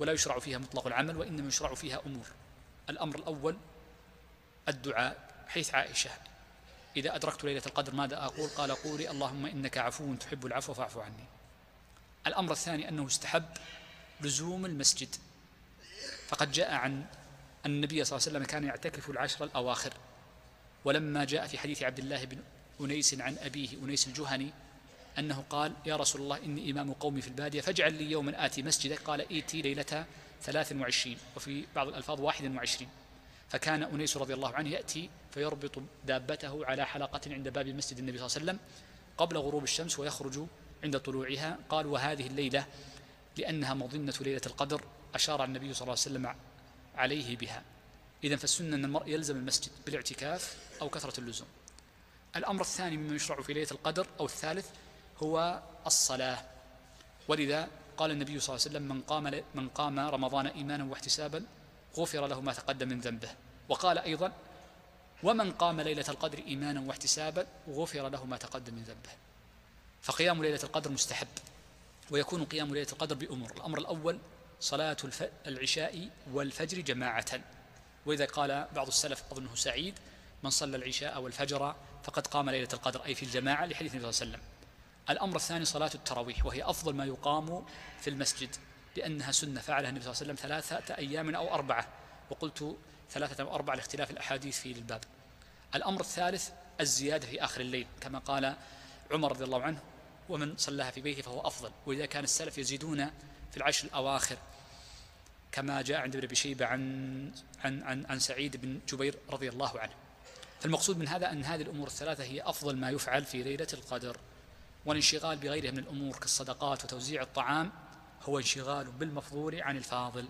ولا يشرع فيها مطلق العمل وإنما يشرع فيها أمور. الأمر الأول الدعاء حيث عائشة. إذا أدركت ليلة القدر ماذا أقول؟ قال قولي اللهم إنك عفو تحب العفو فاعف عني. الأمر الثاني أنه استحب لزوم المسجد. فقد جاء عن النبي صلى الله عليه وسلم كان يعتكف العشر الأواخر. ولما جاء في حديث عبد الله بن أنيس عن أبيه أنيس الجهني أنه قال يا رسول الله إني إمام قومي في البادية فاجعل لي يوما آتي مسجدك قال إيتي ليلة ثلاث وعشرين وفي بعض الألفاظ واحد وعشرين. فكان أنيس رضي الله عنه يأتي فيربط دابته على حلقة عند باب مسجد النبي صلى الله عليه وسلم قبل غروب الشمس ويخرج عند طلوعها. قال وهذه الليلة لأنها مظنة ليلة القدر أشار النبي صلى الله عليه وسلم عليه بها. إذا فالسنة أن المرء يلزم المسجد بالاعتكاف أو كثرة اللزوم. الأمر الثاني مما يشرع في ليلة القدر أو الثالث هو الصلاة. ولذا قال النبي صلى الله عليه وسلم من قام من قام رمضان إيمانا واحتسابا غفر له ما تقدم من ذنبه. وقال أيضا ومن قام ليلة القدر إيمانا واحتسابا غفر له ما تقدم من ذنبه. فقيام ليلة القدر مستحب ويكون قيام ليلة القدر بأمور الأمر الأول صلاة العشاء والفجر جماعة. وإذا قال بعض السلف أظنه سعيد من صلى العشاء والفجر فقد قام ليلة القدر أي في الجماعة لحديث النبي صلى الله عليه وسلم. الأمر الثاني صلاة التراويح وهي أفضل ما يقام في المسجد لأنها سنة فعلها النبي صلى الله عليه وسلم ثلاثة أيام أو أربعة وقلت ثلاثة أو أربعة لاختلاف الأحاديث في الباب. الأمر الثالث الزيادة في آخر الليل كما قال عمر رضي الله عنه ومن صلاها في بيته فهو أفضل وإذا كان السلف يزيدون في العشر الأواخر كما جاء عند ابن أبي شيبة عن, عن, عن, عن سعيد بن جبير رضي الله عنه. فالمقصود من هذا أن هذه الأمور الثلاثة هي أفضل ما يفعل في ليلة القدر. والانشغال بغيرها من الأمور كالصدقات وتوزيع الطعام هو انشغال بالمفضول عن الفاضل.